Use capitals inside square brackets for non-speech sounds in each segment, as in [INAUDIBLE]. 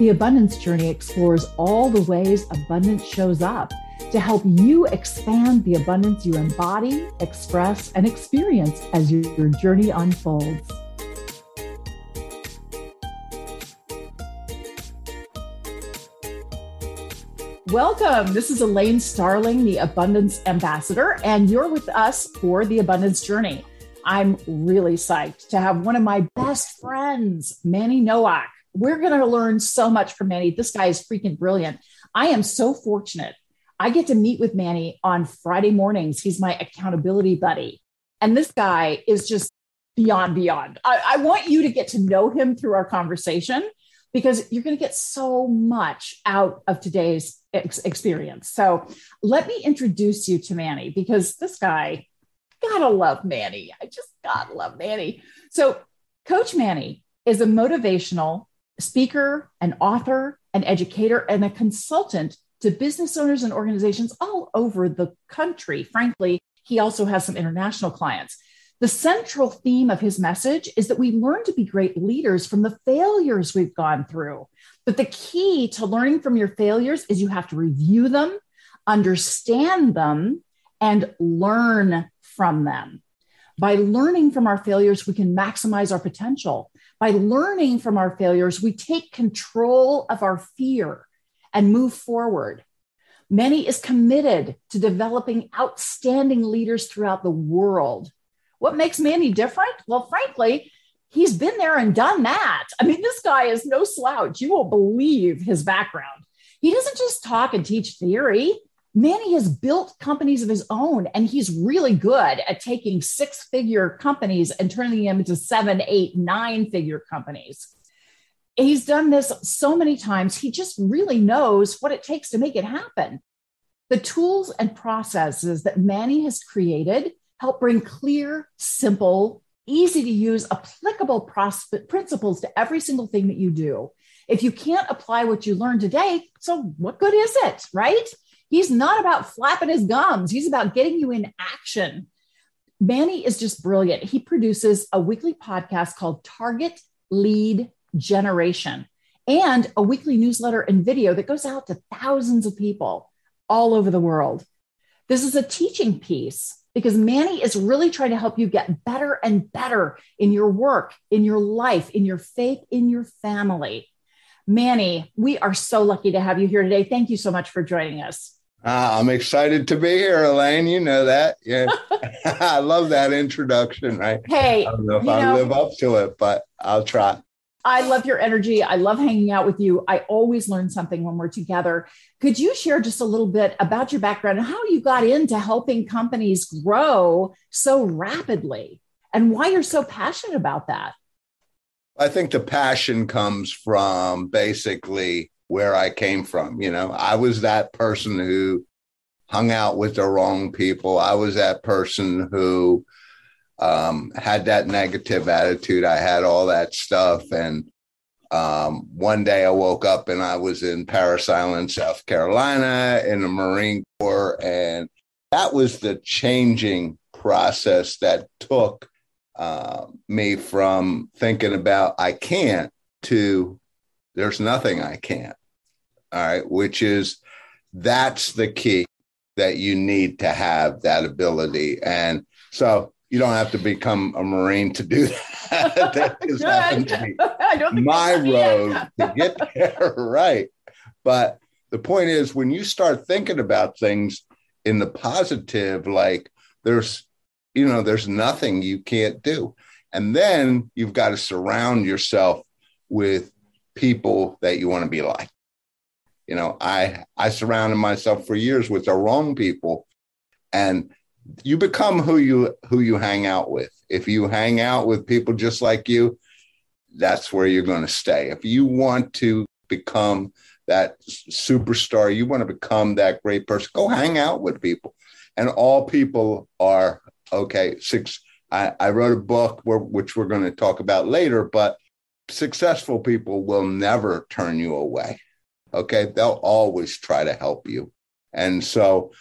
The Abundance Journey explores all the ways abundance shows up to help you expand the abundance you embody, express, and experience as your journey unfolds. Welcome. This is Elaine Starling, the Abundance Ambassador, and you're with us for the Abundance Journey. I'm really psyched to have one of my best friends, Manny Nowak. We're going to learn so much from Manny. This guy is freaking brilliant. I am so fortunate. I get to meet with Manny on Friday mornings. He's my accountability buddy. And this guy is just beyond, beyond. I, I want you to get to know him through our conversation because you're going to get so much out of today's ex- experience. So let me introduce you to Manny because this guy, gotta love Manny. I just gotta love Manny. So Coach Manny is a motivational speaker, an author, an educator, and a consultant to business owners and organizations all over the country. Frankly, he also has some international clients. The central theme of his message is that we learn to be great leaders from the failures we've gone through. But the key to learning from your failures is you have to review them, understand them, and learn from them. By learning from our failures, we can maximize our potential. By learning from our failures, we take control of our fear and move forward. Manny is committed to developing outstanding leaders throughout the world what makes Manny different? Well, frankly, he's been there and done that. I mean, this guy is no slouch. You won't believe his background. He doesn't just talk and teach theory. Manny has built companies of his own, and he's really good at taking six figure companies and turning them into seven, eight, nine figure companies. He's done this so many times. He just really knows what it takes to make it happen. The tools and processes that Manny has created help bring clear, simple, easy to use, applicable principles to every single thing that you do. If you can't apply what you learned today, so what good is it, right? He's not about flapping his gums, he's about getting you in action. Manny is just brilliant. He produces a weekly podcast called Target Lead Generation and a weekly newsletter and video that goes out to thousands of people all over the world. This is a teaching piece because Manny is really trying to help you get better and better in your work, in your life, in your faith, in your family. Manny, we are so lucky to have you here today. Thank you so much for joining us. Uh, I'm excited to be here, Elaine. You know that. [LAUGHS] Yeah. [LAUGHS] I love that introduction. Right. Hey, I don't know if I know, live up to it, but I'll try. I love your energy. I love hanging out with you. I always learn something when we're together. Could you share just a little bit about your background and how you got into helping companies grow so rapidly and why you're so passionate about that? I think the passion comes from basically where I came from. You know, I was that person who hung out with the wrong people. I was that person who um, had that negative attitude. I had all that stuff. And um, one day I woke up and I was in Parris Island, South Carolina, in the Marine Corps. And that was the changing process that took uh, me from thinking about I can't to there's nothing I can't. All right. Which is that's the key that you need to have that ability. And so you don't have to become a Marine to do [LAUGHS] that. that [LAUGHS] is not [LAUGHS] my road to get there, right? But the point is, when you start thinking about things in the positive, like there's, you know, there's nothing you can't do. And then you've got to surround yourself with people that you want to be like. You know, I I surrounded myself for years with the wrong people. And you become who you who you hang out with. If you hang out with people just like you, that's where you're going to stay. If you want to become that superstar, you want to become that great person, go hang out with people. And all people are okay. Six. I, I wrote a book where, which we're going to talk about later, but successful people will never turn you away. Okay, they'll always try to help you. And so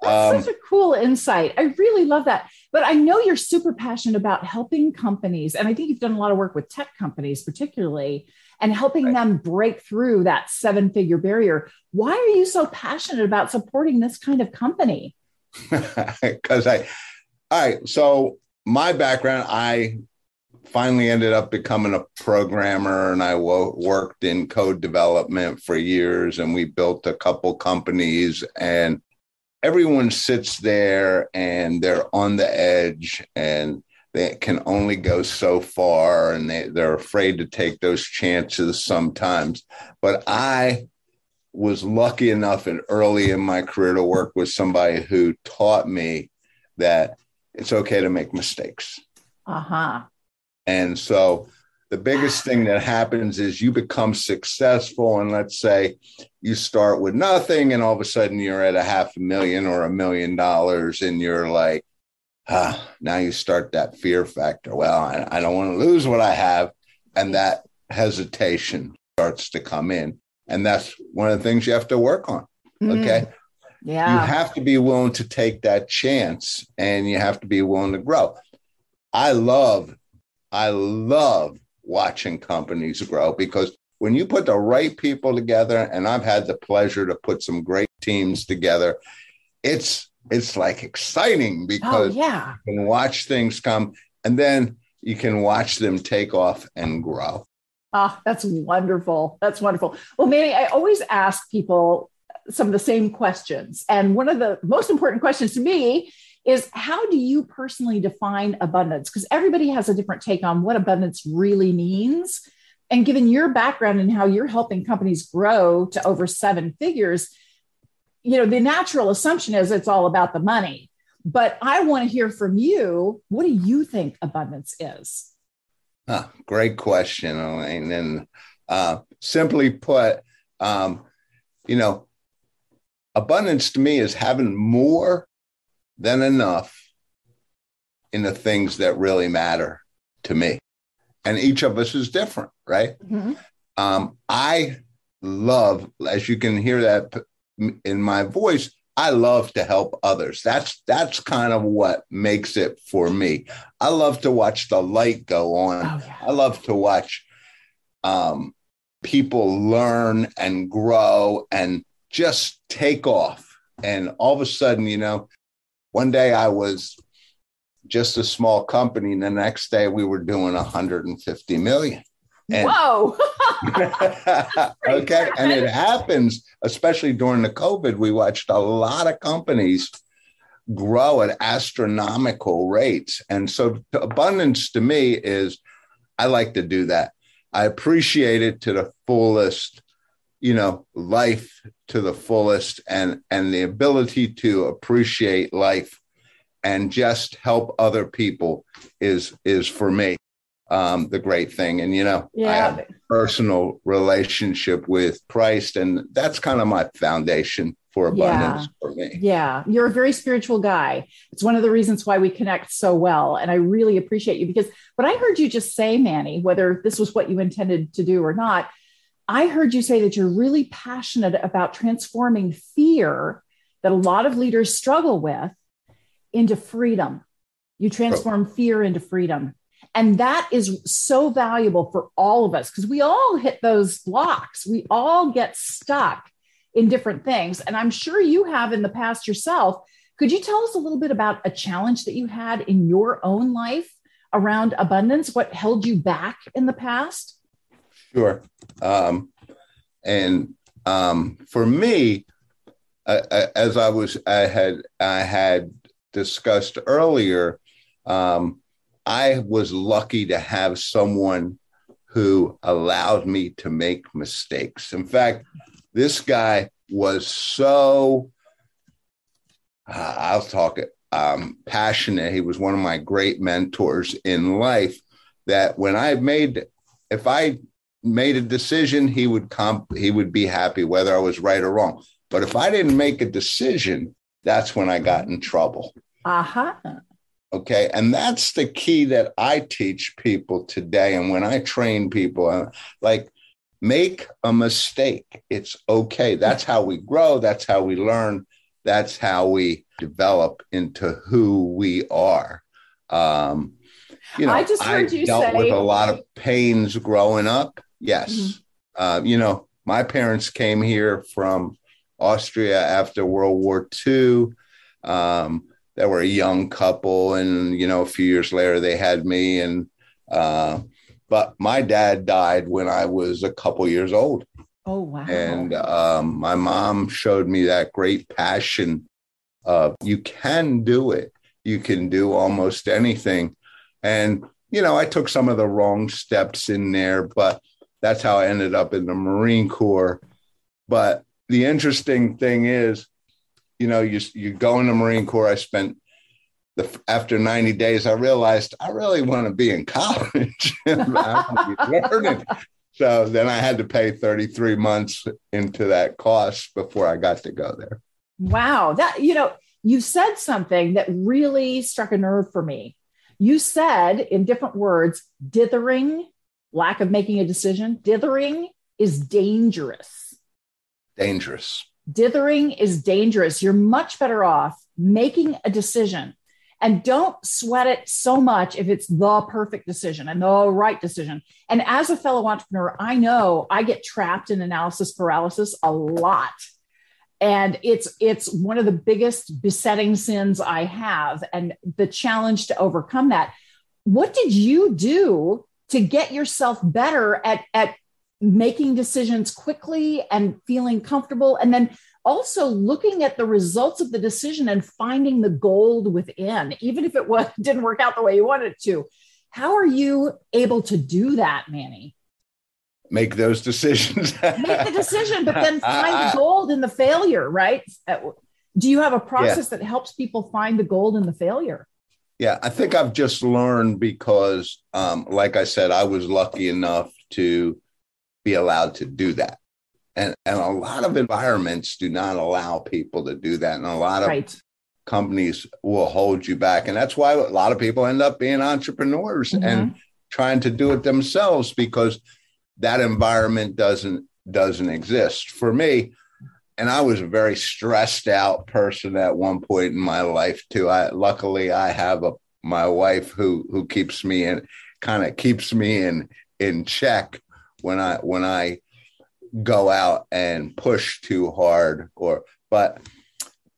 that's um, such a cool insight. I really love that. But I know you're super passionate about helping companies. And I think you've done a lot of work with tech companies, particularly. and helping right. them break through that seven figure barrier. Why are you so passionate about supporting this kind of company? [LAUGHS] Because I, all right. So my background, I finally ended up becoming a programmer and I wo- worked in code development for years and we built a couple companies and everyone sits there and they're on the edge and they can only go so far and they, they're afraid to take those chances sometimes. But I was lucky enough and early in my career to work with somebody who taught me that it's okay to make mistakes. Uh-huh. And so the biggest thing that happens is you become successful and let's say you start with nothing and all of a sudden you're at a half a million or a million dollars and you're like ah, now you start that fear factor. Well I, I don't want to lose what i have. And that hesitation starts to come in. And that's one of the things you have to work on mm. okay? Yeah. you have to be willing to take that chance and you have to be willing to grow. I love i love watching companies grow because when you put the right people together, and I've had the pleasure to put some great teams together, it's it's like exciting because oh, yeah. you can watch things come and then you can watch them take off and grow. Ah, oh, that's wonderful. That's wonderful. Well, Manny, I always ask people some of the same questions. And one of the most important questions to me is how do you personally define abundance? Because everybody has a different take on what abundance really means. And given your background and how you're helping companies grow to over seven figures, you know, the natural assumption is it's all about the money. But I want to hear from you. What do you think abundance is? Ah, great question, Elaine. And uh, simply put, um, you know, abundance to me is having more than enough in the things that really matter to me. And each of us is different, right? Mm-hmm. Um, I love, as you can hear that in my voice, I love to help others. That's that's kind of what makes it for me. I love to watch the light go on. Oh, yeah. I love to watch um, people learn and grow and just take off. And all of a sudden, you know, one day I was just a small company, and the next day we were doing 150 million. And, Whoa. [LAUGHS] okay. And it happens, especially during the COVID. We watched a lot of companies grow at astronomical rates. And so, abundance to me is I like to do that. I appreciate it to the fullest you know life to the fullest and and the ability to appreciate life and just help other people is is for me um, the great thing and you know yeah. i have a personal relationship with christ and that's kind of my foundation for abundance yeah. for me yeah you're a very spiritual guy it's one of the reasons why we connect so well and i really appreciate you because what i heard you just say manny whether this was what you intended to do or not I heard you say that you're really passionate about transforming fear that a lot of leaders struggle with into freedom. You transform oh. fear into freedom. And that is so valuable for all of us because we all hit those blocks. We all get stuck in different things. And I'm sure you have in the past yourself. Could you tell us a little bit about a challenge that you had in your own life around abundance? What held you back in the past? Sure. Um, and um, for me, as I was, I had, I had discussed earlier, um, I was lucky to have someone who allowed me to make mistakes. In fact, this guy was so, uh, I'll talk it, um, passionate. He was one of my great mentors in life. That when I made, if I made a decision, he would comp he would be happy whether I was right or wrong. But if I didn't make a decision, that's when I got in trouble. Uh-huh. Okay. And that's the key that I teach people today. And when I train people, uh, like make a mistake. It's okay. That's how we grow. That's how we learn. That's how we develop into who we are. Um, you know, I just heard I you dealt say with a lot of pains growing up Yes. Mm-hmm. Uh, you know, my parents came here from Austria after World War II. Um, they were a young couple, and you know, a few years later, they had me. And uh, but my dad died when I was a couple years old. Oh wow! And um, my mom showed me that great passion of you can do it. You can do almost anything. And you know, I took some of the wrong steps in there, but that's how I ended up in the Marine Corps. But the interesting thing is, you know, you you go in the Marine Corps. I spent the after 90 days, I realized I really want to be in college. [LAUGHS] I be learning. So then I had to pay 33 months into that cost before I got to go there. Wow. That, you know, you said something that really struck a nerve for me. You said in different words, dithering, lack of making a decision, dithering is dangerous. Dangerous. Dithering is dangerous. You're much better off making a decision and don't sweat it so much if it's the perfect decision and the right decision. And as a fellow entrepreneur, I know I get trapped in analysis paralysis a lot. And it's it's one of the biggest besetting sins I have and the challenge to overcome that. What did you do to get yourself better at at making decisions quickly and feeling comfortable and then also looking at the results of the decision and finding the gold within even if it was, [LAUGHS] didn't work out the way you wanted it to. How are you able to do that manny? Make those decisions. Make the [LAUGHS] decision but then find the gold in the failure right? Uh, do you have a process yeah. that helps people find the gold in the failure yeah i think i've just learned because um, like i said i was lucky enough to be allowed to do that. And, and a lot of environments do not allow people to do that. And a lot of right. companies will hold you back. And that's why a lot of people end up being entrepreneurs mm-hmm. and trying to do it themselves because that environment doesn't doesn't exist. For me, and I was a very stressed out person at one point in my life too. I luckily I have a my wife who who keeps me in kind of keeps me in in check when I when I go out and push too hard or but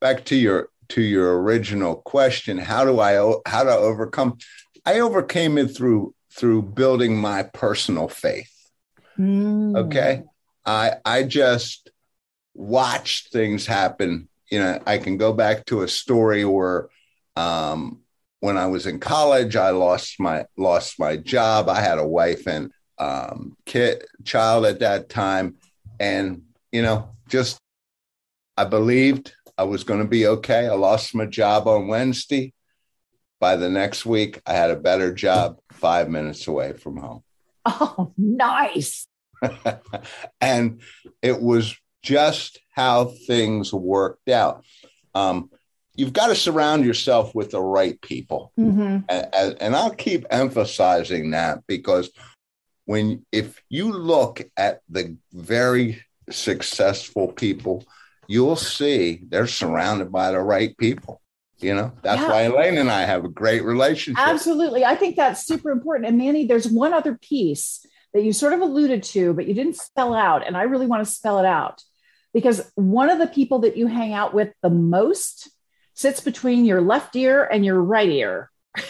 back to your to your original question how do I how to overcome I overcame it through through building my personal faith mm. okay I I just watched things happen you know I can go back to a story where um when I was in college I lost my lost my job I had a wife and um, kid child at that time, and you know, just I believed I was going to be okay. I lost my job on Wednesday. By the next week, I had a better job five minutes away from home. Oh, nice. [LAUGHS] and it was just how things worked out. Um, you've got to surround yourself with the right people. Mm-hmm. And, and, I'll keep emphasizing that because when if you look at the very successful people, you'll see they're surrounded by the right people. You know, that's yeah. why Elaine and I have a great relationship. Absolutely. I think that's super important. And Manny, there's one other piece that you sort of alluded to, but you didn't spell out. And I really want to spell it out because one of the people that you hang out with the most sits between your left ear and your right ear. [LAUGHS]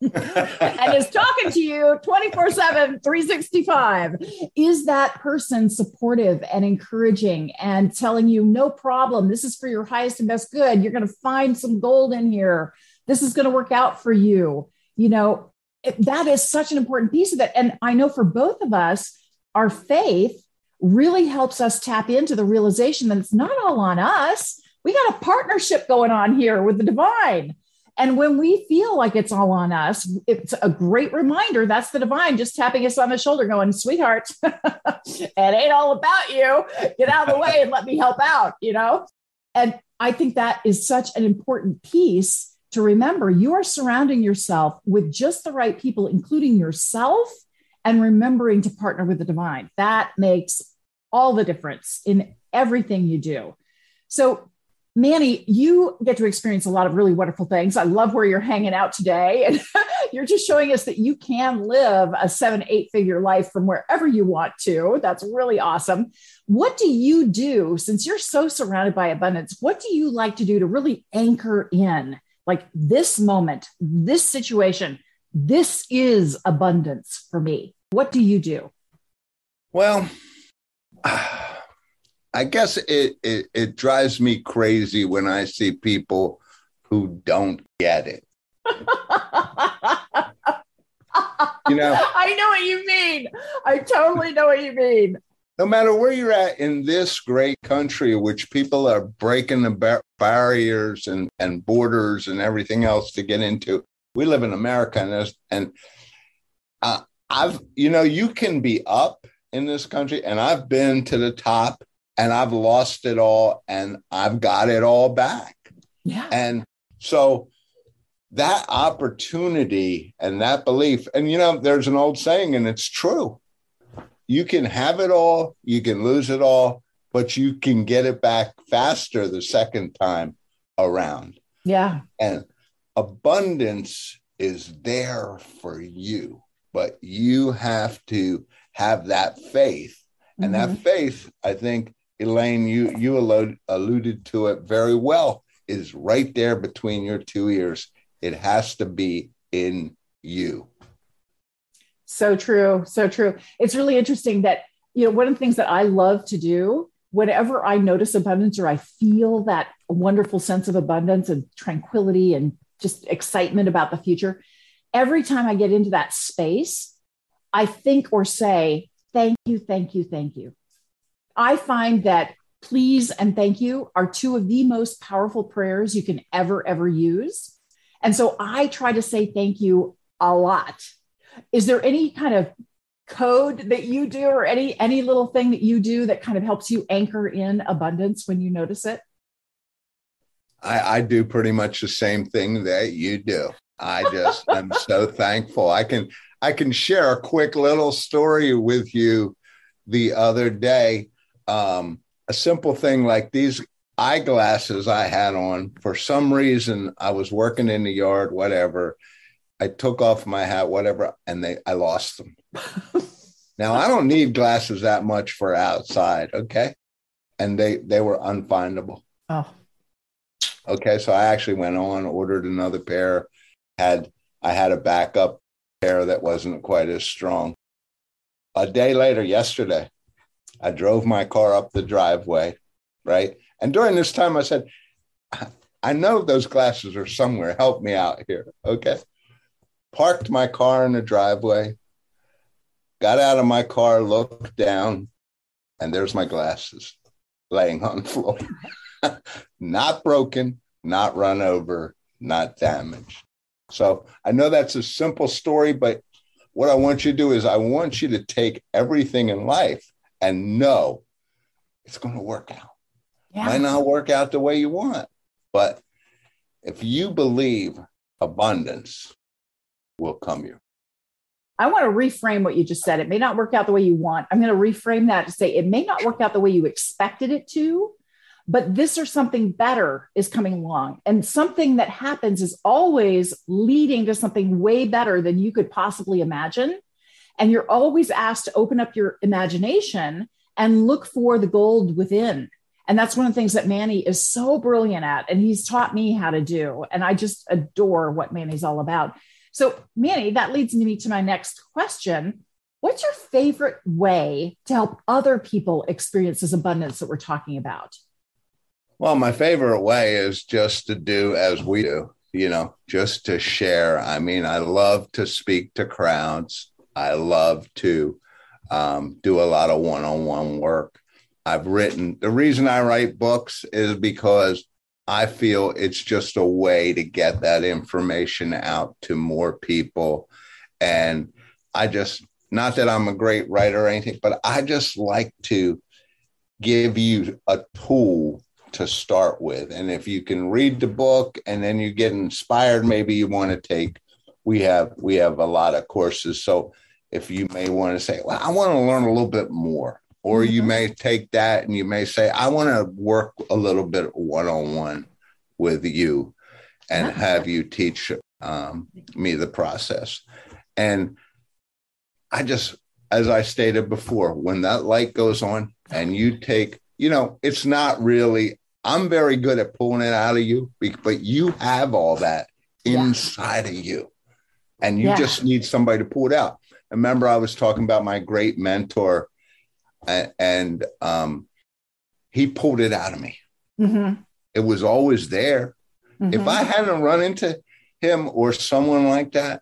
and is talking to you 24 7, 365. Is that person supportive and encouraging and telling you, no problem, this is for your highest and best good? You're going to find some gold in here. This is going to work out for you. You know, it, that is such an important piece of it. And I know for both of us, our faith really helps us tap into the realization that it's not all on us. We got a partnership going on here with the divine and when we feel like it's all on us, it's a great reminder. That's the divine just tapping us on the shoulder, going, sweetheart, [LAUGHS] it ain't all about you. Get out of the way and let me help out, you know? And I think that is such an important piece to remember. You are surrounding yourself with just the right people, including yourself, and remembering to partner with the divine. That makes all the difference in everything you do. So Manny, you get to experience a lot of really wonderful things. I love where you're hanging out today. And [LAUGHS] you're just showing us that you can live a seven, eight figure life from wherever you want to. That's really awesome. What do you do since you're so surrounded by abundance? What do you like to do to really anchor in like this moment, this situation? This is abundance for me. What do you do? Well, I guess it, it, it drives me crazy when I see people who don't get it. you know, [LAUGHS] I know what you mean. I totally know what you mean. No matter where you're at in this great country, which people are breaking the bar- barriers and, and borders and everything else to get into, we live in America, and and uh, I've you know you can be up in this country, and I've been to the top, and I've lost it all, and I've got it all back. Yeah, and so that opportunity and that belief, and you know, there's an old saying, and it's true. You can have it all, you can lose it all, but you can get it back faster the second time around. Yeah. And abundance is there for you, but you have to have that faith. And mm-hmm. that faith, I think, Elaine, you you alluded to it very well, is right there between your two ears. It has to be in you. So true. So true. It's really interesting that, you know, one of the things that I love to do whenever I notice abundance or I feel that wonderful sense of abundance and tranquility and just excitement about the future, every time I get into that space, I think or say, thank you, thank you, thank you. I find that please and thank you are two of the most powerful prayers you can ever, ever use. And so I try to say thank you a lot. Is there any kind of code that you do or any any little thing that you do that kind of helps you anchor in abundance when you notice it? I, I do pretty much the same thing that you do. I just I'm so thankful. I can I can share a quick little story with you the other day. Um, a simple thing like these eyeglasses I had on, for some reason, I was working in the yard, whatever. I took off my hat, whatever, and they I lost them. [LAUGHS] now I don't need glasses that much for outside, okay? And they they were unfindable. Oh. Okay, so I actually went on, ordered another pair, had I had a backup pair that wasn't quite as strong. A day later, yesterday, I drove my car up the driveway, right? And during this time, I said, I know those glasses are somewhere. Help me out here. Okay. Parked my car in the driveway, got out of my car, looked down, and there's my glasses laying on the floor. [LAUGHS] not broken, not run over, not damaged. So I know that's a simple story, but what I want you to do is I want you to take everything in life and know it's going to work out. Yeah. Might not work out the way you want, but if you believe abundance will come you. I want to reframe what you just said. It may not work out the way you want. I'm going to reframe that to say it may not work out the way you expected it to, but this or something better is coming along. And something that happens is always leading to something way better than you could possibly imagine. And you're always asked to open up your imagination and look for the gold within. And that's one of the things that Manny is so brilliant at. And he's taught me how to do. And I just adore what Manny's all about. So, Manny, that leads me to my next question. What's your favorite way to help other people experience this abundance that we're talking about? Well, my favorite way is just to do as we do, you know, just to share. I mean, I love to speak to crowds. I love to um, do a lot of one on one work. I've written the reason I write books is because I feel it's just a way to get that information out to more people. And I just, not that I'm a great writer or anything, but I just like to give you a tool to start with. And if you can read the book and then you get inspired, maybe you want to take, we have, we have a lot of courses. So if you may want to say, well, I want to learn a little bit more, or mm-hmm. you may take that and you may say, I want to work a little bit one on one with you and have you teach um, me the process. And I just, as I stated before, when that light goes on and you take, you know, it's not really, I'm very good at pulling it out of you, but you have all that inside yeah. of you. And you yeah. just need somebody to pull it out. Remember, I was talking about my great mentor, and, and um, he pulled it out of me. Mm-hmm. It was always there. Mm-hmm. If I hadn't run into him or someone like that,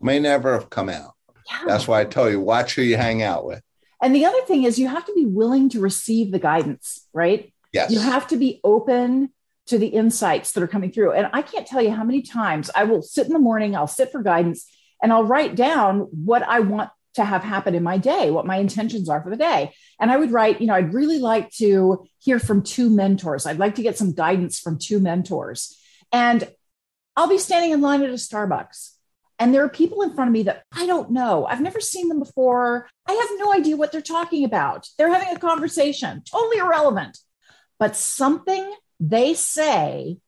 may never have come out. Yeah. That's why I tell you, watch who you hang out with. And the other thing is, you have to be willing to receive the guidance, right? Yes. You have to be open to the insights that are coming through. And I can't tell you how many times I will sit in the morning, I'll sit for guidance, and I'll write down what I want to have happen in my day, what my intentions are for the day. And I would write, you know, I'd really like to hear from two mentors. I'd like to get some guidance from two mentors. And I'll be standing in line at a Starbucks and there are people in front of me that I don't know. I've never seen them before. I have no idea what they're talking about. They're having a conversation, totally irrelevant. But something they say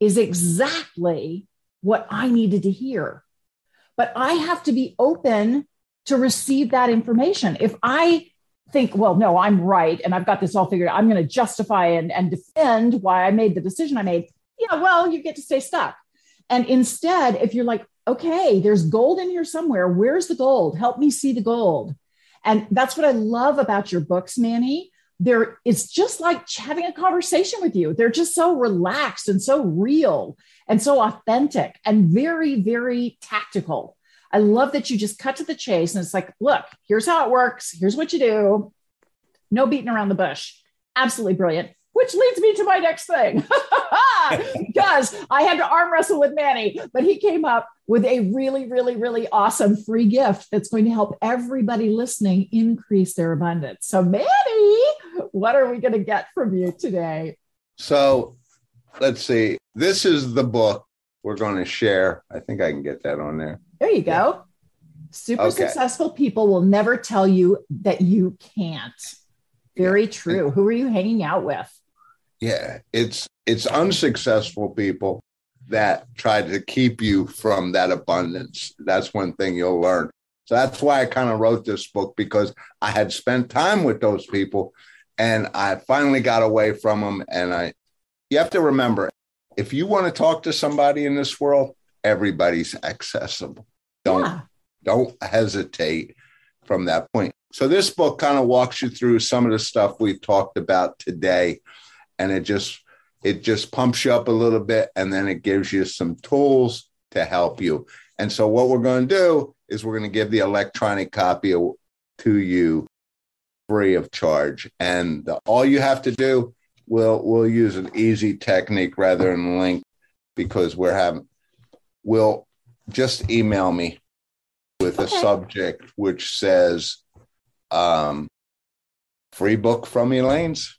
is exactly what I needed to hear. But I have to be open to receive that information. If I think, well, no, I'm right and I've got this all figured out, I'm going to justify and, and defend why I made the decision I made. Yeah, well, you get to stay stuck. And instead, if you're like, okay, there's gold in here somewhere, where's the gold? Help me see the gold. And that's what I love about your books, Manny. There, it's just like having a conversation with you. They're just so relaxed and so real and so authentic and very, very tactical. I love that you just cut to the chase and it's like, look, here's how it works. Here's what you do. No beating around the bush. Absolutely brilliant. Which leads me to my next thing. [LAUGHS] because I had to arm wrestle with Manny, but he came up with a really, really, really awesome free gift that's going to help everybody listening increase their abundance. So, Manny, what are we going to get from you today? So, let's see. This is the book we're going to share. I think I can get that on there. There you go. Super okay. successful people will never tell you that you can't. Very yeah. true. Who are you hanging out with? Yeah, it's it's unsuccessful people that try to keep you from that abundance. That's one thing you'll learn. So that's why I kind of wrote this book because I had spent time with those people and I finally got away from them. And I, you have to remember, if you want to talk to somebody in this world, everybody's accessible. Don't yeah. don't hesitate from that point. So this book kind of walks you through some of the stuff we've talked about today, and it just it just pumps you up a little bit, and then it gives you some tools to help you. And so what we're going to do is we're going to give the electronic copy to you free of charge, and the, all you have to do we'll we'll use an easy technique rather than link because we're having we'll just email me with okay. a subject which says um, free book from Elaine's.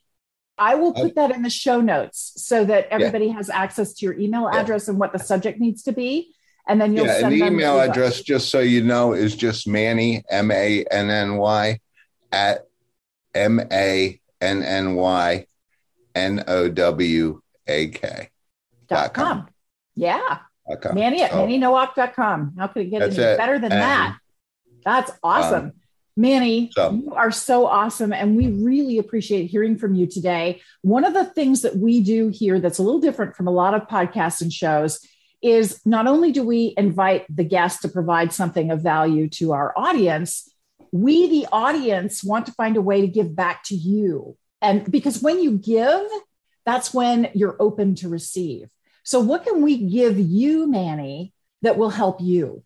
I will put that in the show notes so that everybody yeah. has access to your email address yeah. and what the subject needs to be. And then you'll yeah, send and the email address, just so you know, is just Manny, M A N N Y, at M A N N Y N O W A K. Dot com. Yeah. Manny at so, mannynowak.com. How could it get any it. better than and, that? That's awesome. Um, Manny, so. you are so awesome. And we really appreciate hearing from you today. One of the things that we do here that's a little different from a lot of podcasts and shows is not only do we invite the guest to provide something of value to our audience, we, the audience, want to find a way to give back to you. And because when you give, that's when you're open to receive. So, what can we give you, Manny, that will help you?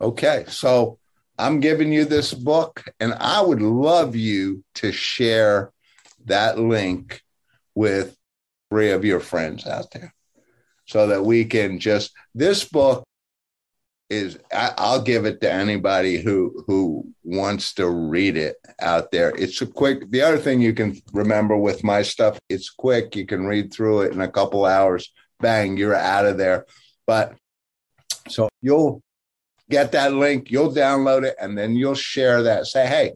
Okay. So, I'm giving you this book, and I would love you to share that link with three of your friends out there so that we can just, this book is I, will give it to anybody who who wants to read it out there. It's a quick. The other thing you can remember with my stuff, it's quick. You can read through it in a couple hours. Bang, you're out of there. But so you'll get that link, you'll download it, and then you'll share that. Say, hey,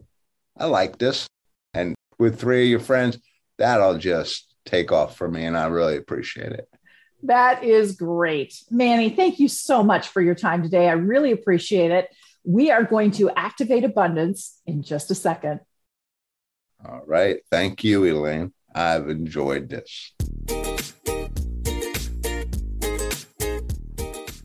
I like this. And with three of your friends, that'll just take off for me. And I really appreciate it. That is great. Manny, thank you so much for your time today. I really appreciate it. We are going to activate abundance in just a second. All right. Thank you, Elaine. I've enjoyed this.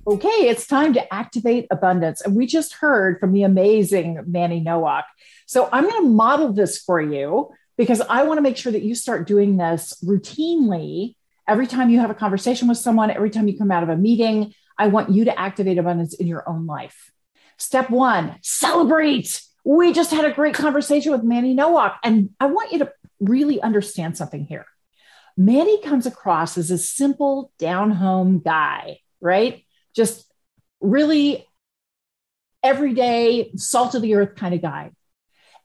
Okay, it's time to activate abundance. And we just heard from the amazing Manny Nowak. So I'm going to model this for you because I want to make sure that you start doing this routinely every time you have a conversation with someone, every time you come out of a meeting. I want you to activate abundance in your own life. Step one, celebrate. We just had a great conversation with Manny Nowak, and I want you to really understand something here. Manny comes across as a simple, down home guy, right? Just really everyday, salt of the earth kind of guy.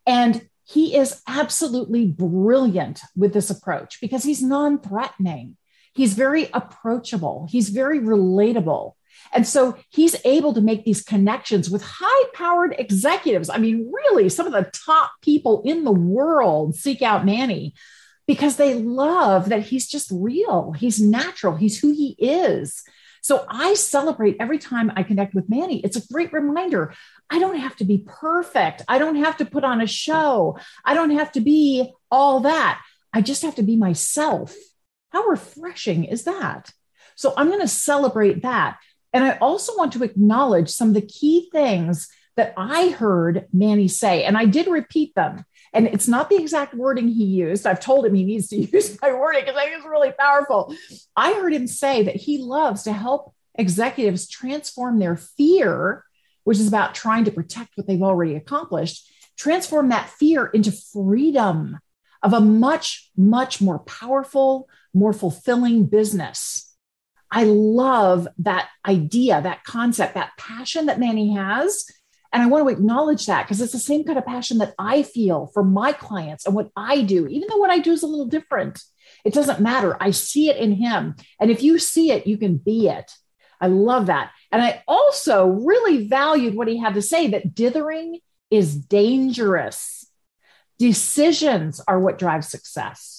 And he is absolutely brilliant with this approach because he's non threatening. He's very approachable. He's very relatable. And so he's able to make these connections with high powered executives. I mean, really, some of the top people in the world seek out Manny because they love that he's just real. He's natural. He's who he is. So I celebrate every time I connect with Manny. It's a great reminder. I don't have to be perfect. I don't have to put on a show. I don't have to be all that. I just have to be myself. How refreshing is that? So I'm going to celebrate that. And I also want to acknowledge some of the key things that I heard Manny say, and I did repeat them. And it's not the exact wording he used. I've told him he needs to [LAUGHS] use my wording because I think it's really powerful. I heard him say that he loves to help executives transform their fear, which is about trying to protect what they've already accomplished, transform that fear into freedom of a much, much more powerful, more fulfilling business. I love that idea, that concept, that passion that Manny has. And I want to acknowledge that because it's the same kind of passion that I feel for my clients and what I do, even though what I do is a little different. It doesn't matter. I see it in him. And if you see it, you can be it. I love that. And I also really valued what he had to say that dithering is dangerous. Decisions are what drive success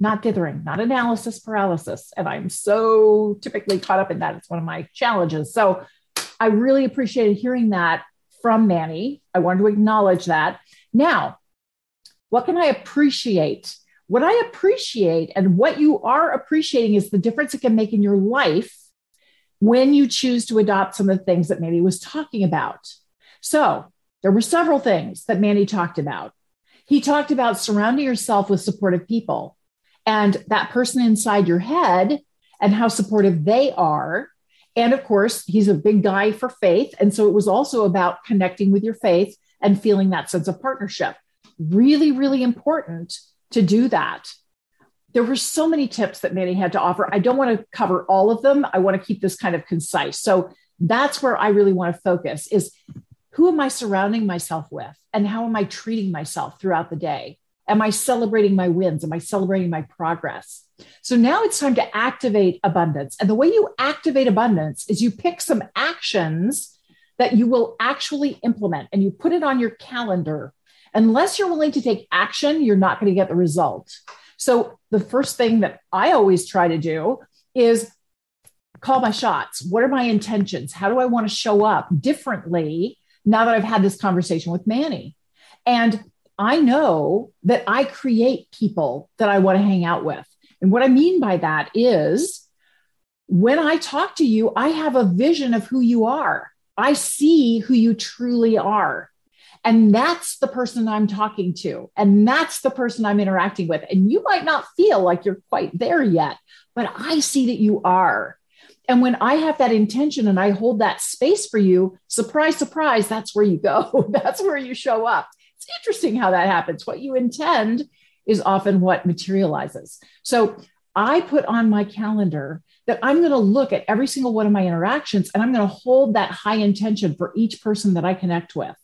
not dithering, not analysis paralysis. And I'm so typically caught up in that. It's one of my challenges. So I really appreciated hearing that from Manny. I wanted to acknowledge that. Now, what can I appreciate? What I appreciate and what you are appreciating is the difference it can make in your life when you choose to adopt some of the things that Manny was talking about. So there were several things that Manny talked about. He talked about surrounding yourself with supportive people and that person inside your head and how supportive they are. And of course, he's a big guy for faith. And so it was also about connecting with your faith and feeling that sense of partnership. Really, really important to do that. There were so many tips that Manny had to offer. I don't want to cover all of them. I want to keep this kind of concise. So that's where I really want to focus is who am I surrounding myself with and how am I treating myself throughout the day? Am I celebrating my wins? Am I celebrating my progress? So now it's time to activate abundance. And the way you activate abundance is you pick some actions that you will actually implement and you put it on your calendar. Unless you're willing to take action, you're not going to get the result. So the first thing that I always try to do is call my shots. What are my intentions? How do I want to show up differently now that I've had this conversation with Manny? And I know that I create people that I want to hang out with. And what I mean by that is when I talk to you, I have a vision of who you are. I see who you truly are. And that's the person I'm talking to. And that's the person I'm interacting with. And you might not feel like you're quite there yet, but I see that you are. And when I have that intention and I hold that space for you, surprise, surprise, that's where you go. [LAUGHS] that's where you show up. It's interesting how that happens. What you intend is often what materializes. So I put on my calendar that I'm going to look at every single one of my interactions and I'm going to hold that high intention for each person that I connect with.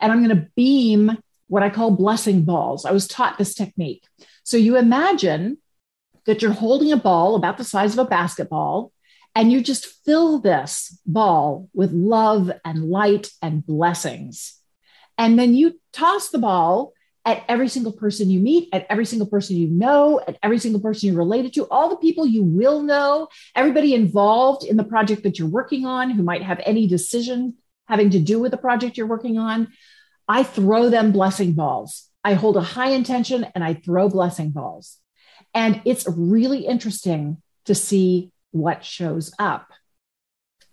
And I'm going to beam what I call blessing balls. I was taught this technique. So you imagine that you're holding a ball about the size of a basketball and you just fill this ball with love and light and blessings. And then you toss the ball at every single person you meet, at every single person you know, at every single person you're related to, all the people you will know, everybody involved in the project that you're working on who might have any decision having to do with the project you're working on. I throw them blessing balls. I hold a high intention and I throw blessing balls. And it's really interesting to see what shows up.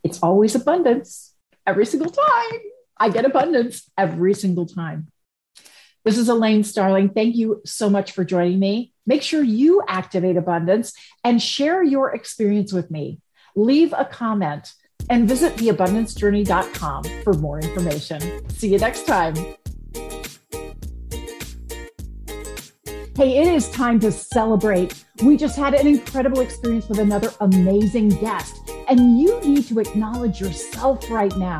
It's always abundance every single time. I get abundance every single time. This is Elaine Starling. Thank you so much for joining me. Make sure you activate abundance and share your experience with me. Leave a comment and visit theabundancejourney.com for more information. See you next time. Hey, it is time to celebrate. We just had an incredible experience with another amazing guest, and you need to acknowledge yourself right now.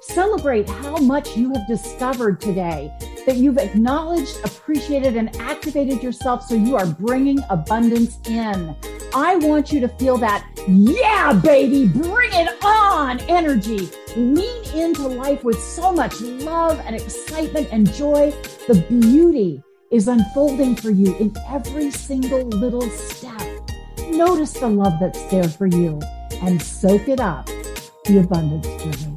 Celebrate how much you have discovered today, that you've acknowledged, appreciated, and activated yourself so you are bringing abundance in. I want you to feel that, yeah, baby, bring it on energy. Lean into life with so much love and excitement and joy. The beauty is unfolding for you in every single little step. Notice the love that's there for you and soak it up. The abundance journey.